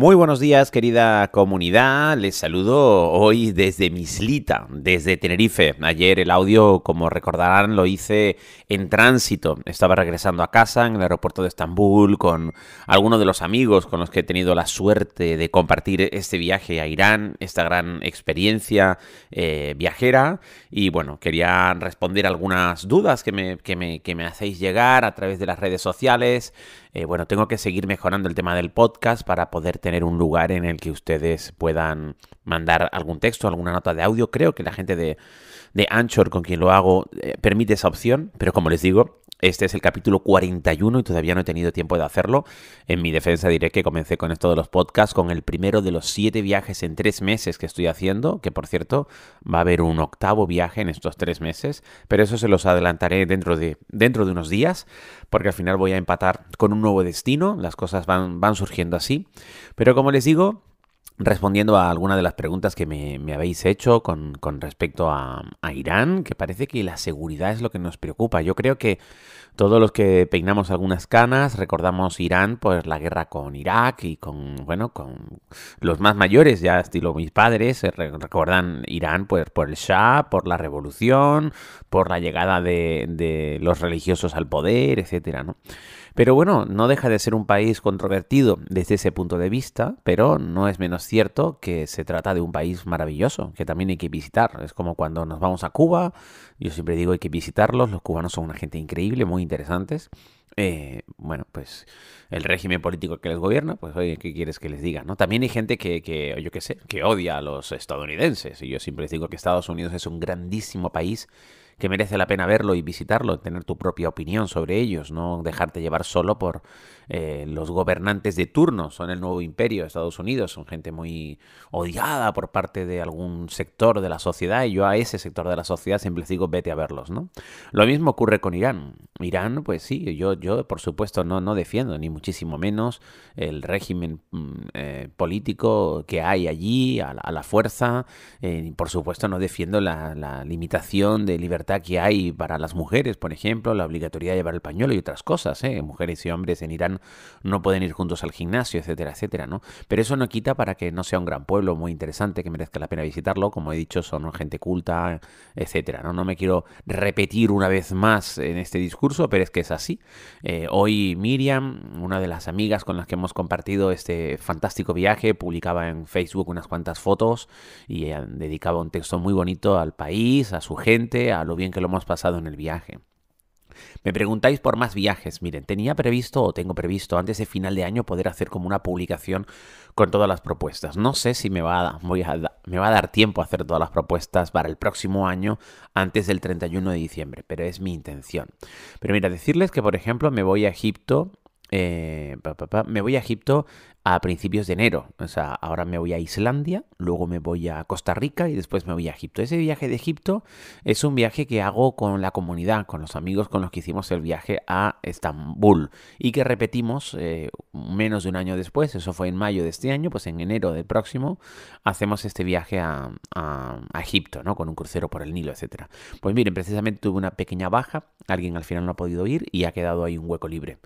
Muy buenos días querida comunidad, les saludo hoy desde Mislita, desde Tenerife. Ayer el audio, como recordarán, lo hice en tránsito. Estaba regresando a casa en el aeropuerto de Estambul con algunos de los amigos con los que he tenido la suerte de compartir este viaje a Irán, esta gran experiencia eh, viajera. Y bueno, quería responder algunas dudas que me, que me, que me hacéis llegar a través de las redes sociales. Eh, bueno, tengo que seguir mejorando el tema del podcast para poder tener un lugar en el que ustedes puedan mandar algún texto, alguna nota de audio. Creo que la gente de, de Anchor con quien lo hago eh, permite esa opción, pero como les digo, este es el capítulo 41 y todavía no he tenido tiempo de hacerlo. En mi defensa diré que comencé con esto de los podcasts con el primero de los siete viajes en tres meses que estoy haciendo, que por cierto va a haber un octavo viaje en estos tres meses, pero eso se los adelantaré dentro de, dentro de unos días, porque al final voy a empatar con un nuevo destino, las cosas van, van surgiendo así. Pero como les digo, respondiendo a alguna de las preguntas que me, habéis hecho con, respecto a, Irán, que parece que la seguridad es lo que nos preocupa. Yo creo que todos los que peinamos algunas canas recordamos Irán pues la guerra con Irak y con, bueno, con los más mayores, ya estilo mis padres, recuerdan Irán pues por el Shah, por la revolución, por la llegada de, de los religiosos al poder, etcétera, ¿no? Pero bueno, no deja de ser un país controvertido desde ese punto de vista, pero no es menos cierto que se trata de un país maravilloso, que también hay que visitar. Es como cuando nos vamos a Cuba, yo siempre digo hay que visitarlos, los cubanos son una gente increíble, muy interesantes. Eh, bueno, pues el régimen político que les gobierna, pues oye, ¿qué quieres que les diga? ¿no? También hay gente que, que, yo qué sé, que odia a los estadounidenses. Y yo siempre digo que Estados Unidos es un grandísimo país que merece la pena verlo y visitarlo, tener tu propia opinión sobre ellos, no dejarte llevar solo por eh, los gobernantes de turno, son el nuevo imperio de Estados Unidos, son gente muy odiada por parte de algún sector de la sociedad y yo a ese sector de la sociedad siempre les digo vete a verlos. Lo mismo ocurre con Irán. Irán, pues sí, yo, yo por supuesto no, no defiendo ni muchísimo menos el régimen mm, eh, político que hay allí, a la, fuerza, eh, por supuesto no defiendo la, la limitación de libertad que hay para las mujeres, por ejemplo, la obligatoriedad de llevar el pañuelo y otras cosas, ¿eh? Mujeres y hombres en Irán no pueden ir juntos al gimnasio, etcétera, etcétera, ¿no? Pero eso no quita para que no sea un gran pueblo muy interesante, que merezca la pena visitarlo, como he dicho, son gente culta, etcétera, ¿no? No me quiero repetir una vez más en este discurso, pero es que es así. Eh, hoy Miriam, una de las amigas con las que hemos compartido este fantástico viaje, publicaba en Facebook unas cuantas fotos y dedicaba un texto muy bonito al país, a su gente, a lo bien que lo hemos pasado en el viaje. Me preguntáis por más viajes. Miren, tenía previsto o tengo previsto antes de final de año poder hacer como una publicación con todas las propuestas. No sé si me va, a, dar tiempo a hacer todas las propuestas para el próximo año antes del 31 de diciembre, pero es mi intención. Pero mira, decirles que por ejemplo me voy a Egipto eh, me voy a Egipto a principios de enero. O sea, ahora me voy a Islandia, luego me voy a Costa Rica y después me voy a Egipto. Ese viaje de Egipto es un viaje que hago con la comunidad, con los amigos con los que hicimos el viaje a Estambul y que repetimos eh, menos de un año después, eso fue en mayo de este año, pues en enero del próximo hacemos este viaje a, Egipto, ¿no? Con un crucero por el Nilo, etcétera. Pues miren, precisamente tuve una pequeña baja, alguien al final no ha podido ir y ha quedado ahí un hueco libre.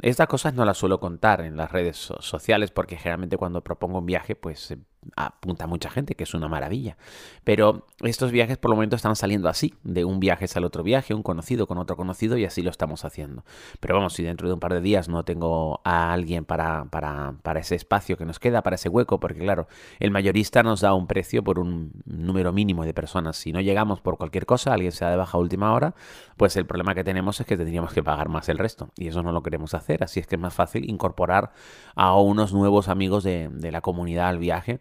Estas cosas no las suelo contar en las redes sociales porque generalmente cuando propongo un viaje, pues apunta mucha gente, que es una maravilla. Pero estos viajes por el momento están saliendo así, de un viaje al otro viaje, un conocido con otro conocido y así lo estamos haciendo. Pero vamos, si dentro de un par de días no tengo a alguien para, para, para ese espacio que nos queda, para ese hueco, porque claro, el mayorista nos da un precio por un número mínimo de personas. Si no llegamos por cualquier cosa, alguien se da de baja última hora, pues el problema que tenemos es que tendríamos que pagar más el resto. Y eso no lo queremos hacer, así es que es más fácil incorporar a unos nuevos amigos de, de la comunidad al viaje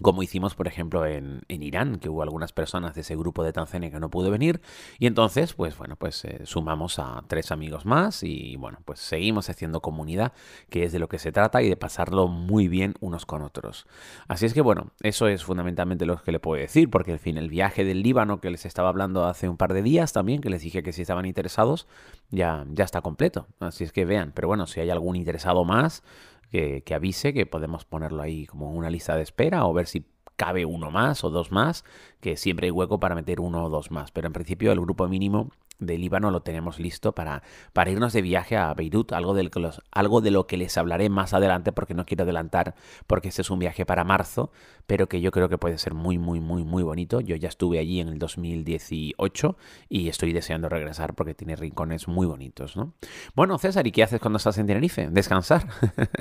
como hicimos, por ejemplo, en, Irán, que hubo algunas personas de ese grupo de Tanzania que no pudo venir, y entonces, pues bueno, pues eh, sumamos a tres amigos más y bueno, pues seguimos haciendo comunidad, que es de lo que se trata y de pasarlo muy bien unos con otros. Así es que bueno, eso es fundamentalmente lo que le puedo decir, porque al fin el viaje del Líbano que les estaba hablando hace un par de días también, que les dije que si estaban interesados, ya, ya está completo. Así es que vean, pero bueno, si hay algún interesado más, que, avise, que podemos ponerlo ahí como una lista de espera o ver si cabe uno más o dos más, que siempre hay hueco para meter uno o dos más. Pero en principio el grupo mínimo de Líbano lo tenemos listo para, para irnos de viaje a Beirut, algo, del algo de lo que les hablaré más adelante porque no quiero adelantar, porque este es un viaje para marzo, pero que yo creo que puede ser muy, muy, muy, muy bonito. Yo ya estuve allí en el 2018 y estoy deseando regresar porque tiene rincones muy bonitos, ¿no? Bueno, César, ¿y qué haces cuando estás en Tenerife? ¿Descansar?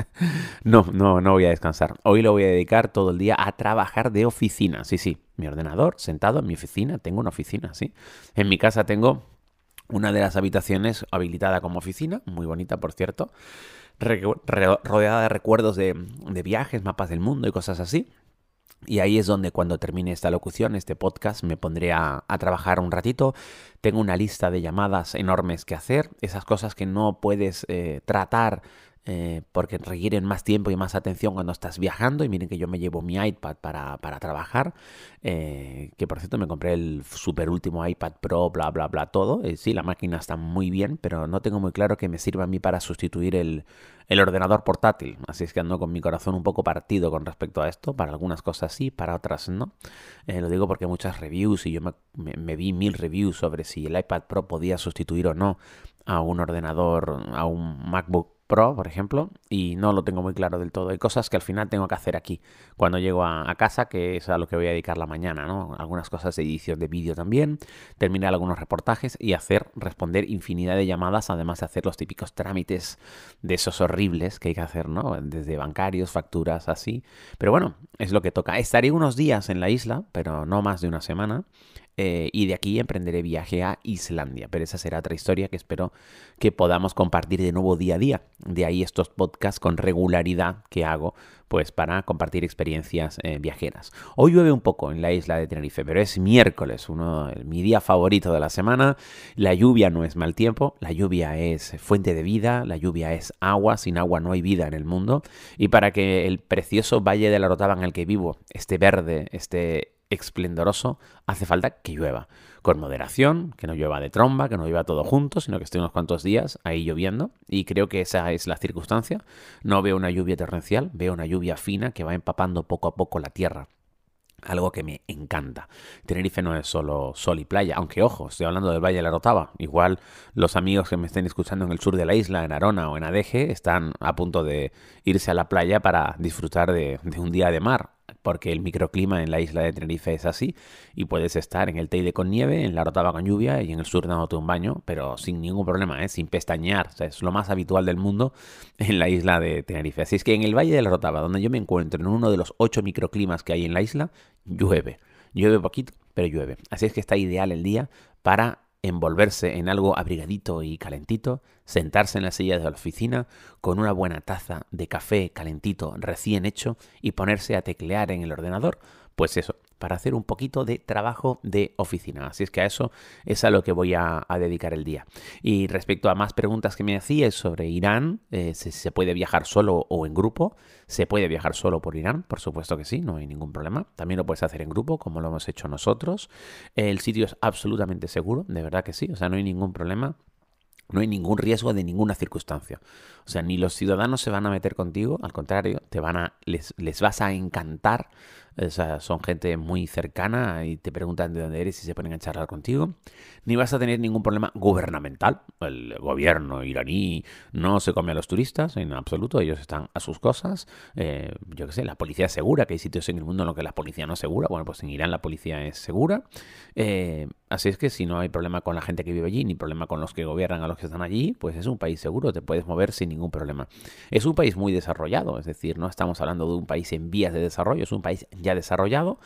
no, no, no voy a descansar. Hoy lo voy a dedicar todo el día a trabajar de oficina, sí, sí. Mi ordenador sentado en mi oficina, tengo una oficina, ¿sí? En mi casa tengo una de las habitaciones habilitada como oficina, muy bonita por cierto, rodeada de recuerdos de, viajes, mapas del mundo y cosas así. Y ahí es donde cuando termine esta locución, este podcast, me pondré a, trabajar un ratito. Tengo una lista de llamadas enormes que hacer, esas cosas que no puedes eh, tratar eh, porque requieren más tiempo y más atención cuando estás viajando. Y miren que yo me llevo mi iPad para, para trabajar, eh, que por cierto me compré el super último iPad Pro, bla, bla, bla, todo. Eh, sí, la máquina está muy bien, pero no tengo muy claro que me sirva a mí para sustituir el, el ordenador portátil. Así es que ando con mi corazón un poco partido con respecto a esto. Para algunas cosas sí, para otras no. lo digo porque muchas reviews y yo me, me vi mil reviews sobre si el iPad Pro podía sustituir o no a un ordenador, a un MacBook Pro, por ejemplo, y no lo tengo muy claro del todo. Hay cosas que al final tengo que hacer aquí cuando llego a, casa, que es a lo que voy a dedicar la mañana, ¿no? Algunas cosas de edición de vídeo también, terminar algunos reportajes y hacer, responder infinidad de llamadas, además de hacer los típicos trámites de esos horribles que hay que hacer, ¿no? Desde bancarios, facturas, así. Pero bueno, es lo que toca. Estaré unos días en la isla, pero no más de una semana. Eh, y de aquí emprenderé viaje a Islandia. Pero esa será otra historia que espero que podamos compartir de nuevo día a día. De ahí estos podcasts con regularidad que hago pues para compartir experiencias eh, viajeras. Hoy llueve un poco en la isla de Tenerife, pero es miércoles, uno, mi día favorito de la semana. La lluvia no es mal tiempo, la lluvia es fuente de vida, la lluvia es agua, sin agua no hay vida en el mundo. Y para que el precioso Valle de la Rotava en el que vivo esté verde, esté esplendoroso, hace falta que llueva. Con moderación, que no llueva de tromba, que no llueva todo junto, sino que esté unos cuantos días ahí lloviendo. Y creo que esa es la circunstancia. No veo una lluvia torrencial, veo una lluvia fina que va empapando poco a poco la tierra. Algo que me encanta. Tenerife no es solo sol y playa, aunque ojo, estoy hablando del Valle de la Rotava. Igual los amigos que me estén escuchando en el sur de la isla, en Arona o en Adeje, están a punto de irse a la playa para disfrutar de un día de mar porque el microclima en la isla de Tenerife es así y puedes estar en el Teide con nieve, en la Rotava con lluvia y en el sur dándote un baño, pero sin ningún problema, ¿eh? sin pestañear. es lo más habitual del mundo en la isla de Tenerife. Así es que en el Valle de la Rotava, donde yo me encuentro, en uno de los ocho microclimas que hay en la isla, llueve. Llueve poquito, pero llueve. Así es que está ideal el día para envolverse en algo abrigadito y calentito, sentarse en la silla de la oficina con una buena taza de café calentito recién hecho y ponerse a teclear en el ordenador, pues eso, para hacer un poquito de trabajo de oficina. Así es que a eso es a lo que voy a, dedicar el día. Y respecto a más preguntas que me hacías sobre Irán, eh, si se puede viajar solo o en grupo, se puede viajar solo por Irán, por supuesto que sí, no hay ningún problema. También lo puedes hacer en grupo, como lo hemos hecho nosotros. El sitio es absolutamente seguro, de verdad que sí, o sea, no hay ningún problema. No hay ningún riesgo de ninguna circunstancia. O sea, ni los ciudadanos se van a meter contigo, al contrario, te van a, les, les vas a encantar son gente muy cercana y te preguntan de dónde eres y se ponen a charlar contigo. Ni vas a tener ningún problema gubernamental. El gobierno iraní no se come a los turistas en absoluto. Ellos están a sus cosas. Eh, yo qué sé, la policía es segura, que hay sitios en el mundo en los que la policía no es segura. Bueno, pues en Irán la policía es segura. Eh, así es que si no hay problema con la gente que vive allí, ni problema con los que gobiernan a los que están allí, pues es un país seguro, te puedes mover sin ningún problema. Es un país muy desarrollado, es decir, no estamos hablando de un país en vías de desarrollo, es un país ya desarrollado,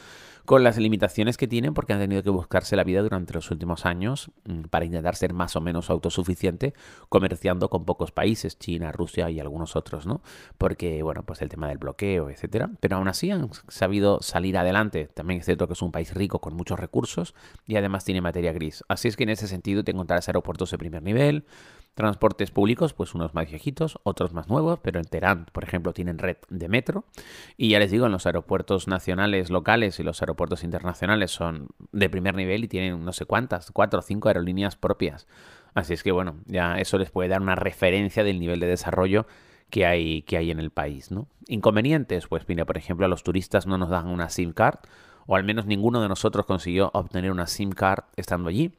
con las limitaciones que tienen porque han tenido que buscarse la vida durante los últimos años mm, para intentar ser más o menos autosuficiente comerciando con pocos países, China, Rusia y algunos otros, ¿no? Porque, bueno, pues el tema del bloqueo, etcétera. Pero aún así han sabido salir adelante. También es cierto que es un país rico con muchos recursos y además tiene materia gris. Así es que en ese sentido te encontrarás aeropuertos de primer nivel, Transportes públicos, pues unos más viejitos, otros más nuevos, pero en Teherán, por ejemplo, tienen red de metro. Y ya les digo, en los aeropuertos nacionales locales y los aeropuertos internacionales son de primer nivel y tienen no sé cuántas, cuatro o cinco aerolíneas propias. Así es que bueno, ya eso les puede dar una referencia del nivel de desarrollo que hay, que hay en el país, ¿no? Inconvenientes, pues mira, por ejemplo, a los turistas no nos dan una SIM card, o al menos ninguno de nosotros consiguió obtener una SIM card estando allí.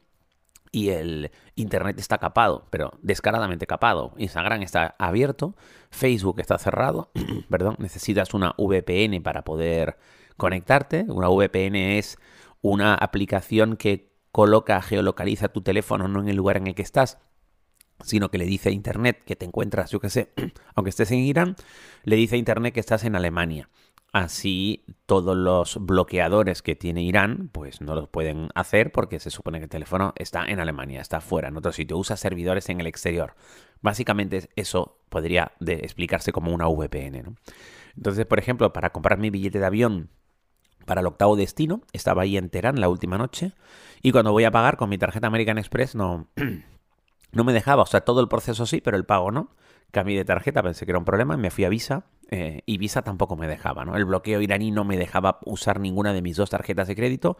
Y el Internet está capado, pero descaradamente capado. Instagram está abierto, Facebook está cerrado, perdón, necesitas una VPN para poder conectarte. Una VPN es una aplicación que coloca, geolocaliza tu teléfono no en el lugar en el que estás, sino que le dice a Internet que te encuentras, yo qué sé, aunque estés en Irán, le dice a Internet que estás en Alemania. Así todos los bloqueadores que tiene Irán, pues no los pueden hacer porque se supone que el teléfono está en Alemania, está fuera, en otro sitio, usa servidores en el exterior. Básicamente eso podría explicarse como una VPN. Entonces, por ejemplo, para comprar mi billete de avión para el octavo destino, estaba ahí en Teherán la última noche, y cuando voy a pagar con mi tarjeta American Express no, no me dejaba, o sea, todo el proceso sí, pero el pago no. Cambié de tarjeta, pensé que era un problema, me fui a Visa eh, y Visa tampoco me dejaba, ¿no? El bloqueo iraní no me dejaba usar ninguna de mis dos tarjetas de crédito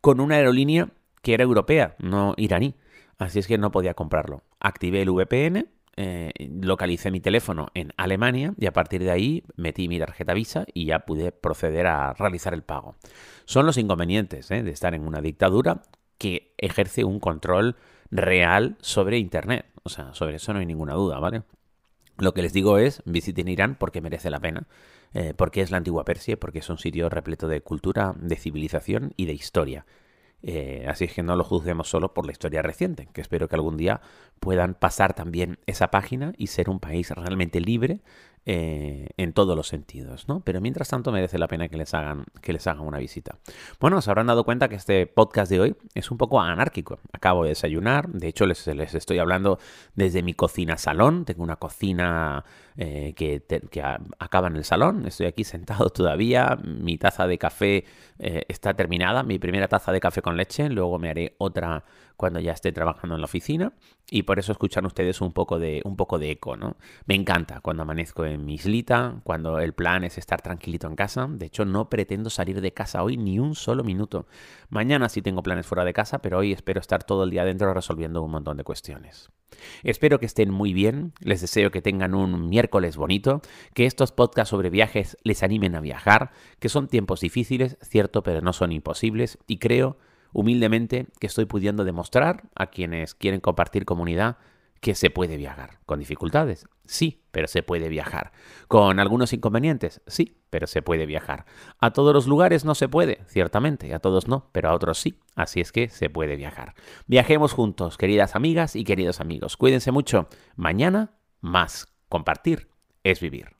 con una aerolínea que era europea, no iraní. Así es que no podía comprarlo. Activé el VPN, eh, localicé mi teléfono en Alemania y a partir de ahí metí mi tarjeta Visa y ya pude proceder a realizar el pago. Son los inconvenientes ¿eh? de estar en una dictadura que ejerce un control real sobre Internet. O sea, sobre eso no hay ninguna duda, ¿vale? Lo que les digo es, visiten Irán porque merece la pena, eh, porque es la antigua Persia, porque es un sitio repleto de cultura, de civilización y de historia. Eh, así es que no lo juzguemos solo por la historia reciente, que espero que algún día puedan pasar también esa página y ser un país realmente libre eh, en todos los sentidos, ¿no? Pero mientras tanto merece la pena que les hagan, que les hagan una visita. Bueno, se habrán dado cuenta que este podcast de hoy es un poco anárquico. Acabo de desayunar, de hecho les, les estoy hablando desde mi cocina salón, tengo una cocina eh, que, acaba en el salón, estoy aquí sentado todavía, mi taza de café eh, está terminada, mi primera taza de café con leche, luego me haré otra cuando ya esté trabajando en la oficina y por eso escuchan ustedes un poco de, un poco de eco, ¿no? Me encanta cuando amanezco en mi islita, cuando el plan es estar tranquilito en casa. De hecho, no pretendo salir de casa hoy ni un solo minuto. Mañana sí tengo planes fuera de casa, pero hoy espero estar todo el día adentro resolviendo un montón de cuestiones. Espero que estén muy bien, les deseo que tengan un miércoles bonito, que estos podcasts sobre viajes les animen a viajar, que son tiempos difíciles, cierto, pero no son imposibles, y creo humildemente que estoy pudiendo demostrar a quienes quieren compartir comunidad que se puede viajar. ¿Con dificultades? Sí, pero se puede viajar. ¿Con algunos inconvenientes? Sí, pero se puede viajar. A todos los lugares no se puede, ciertamente, a todos no, pero a otros sí. Así es que se puede viajar. Viajemos juntos, queridas amigas y queridos amigos. Cuídense mucho. Mañana, más. Compartir es vivir.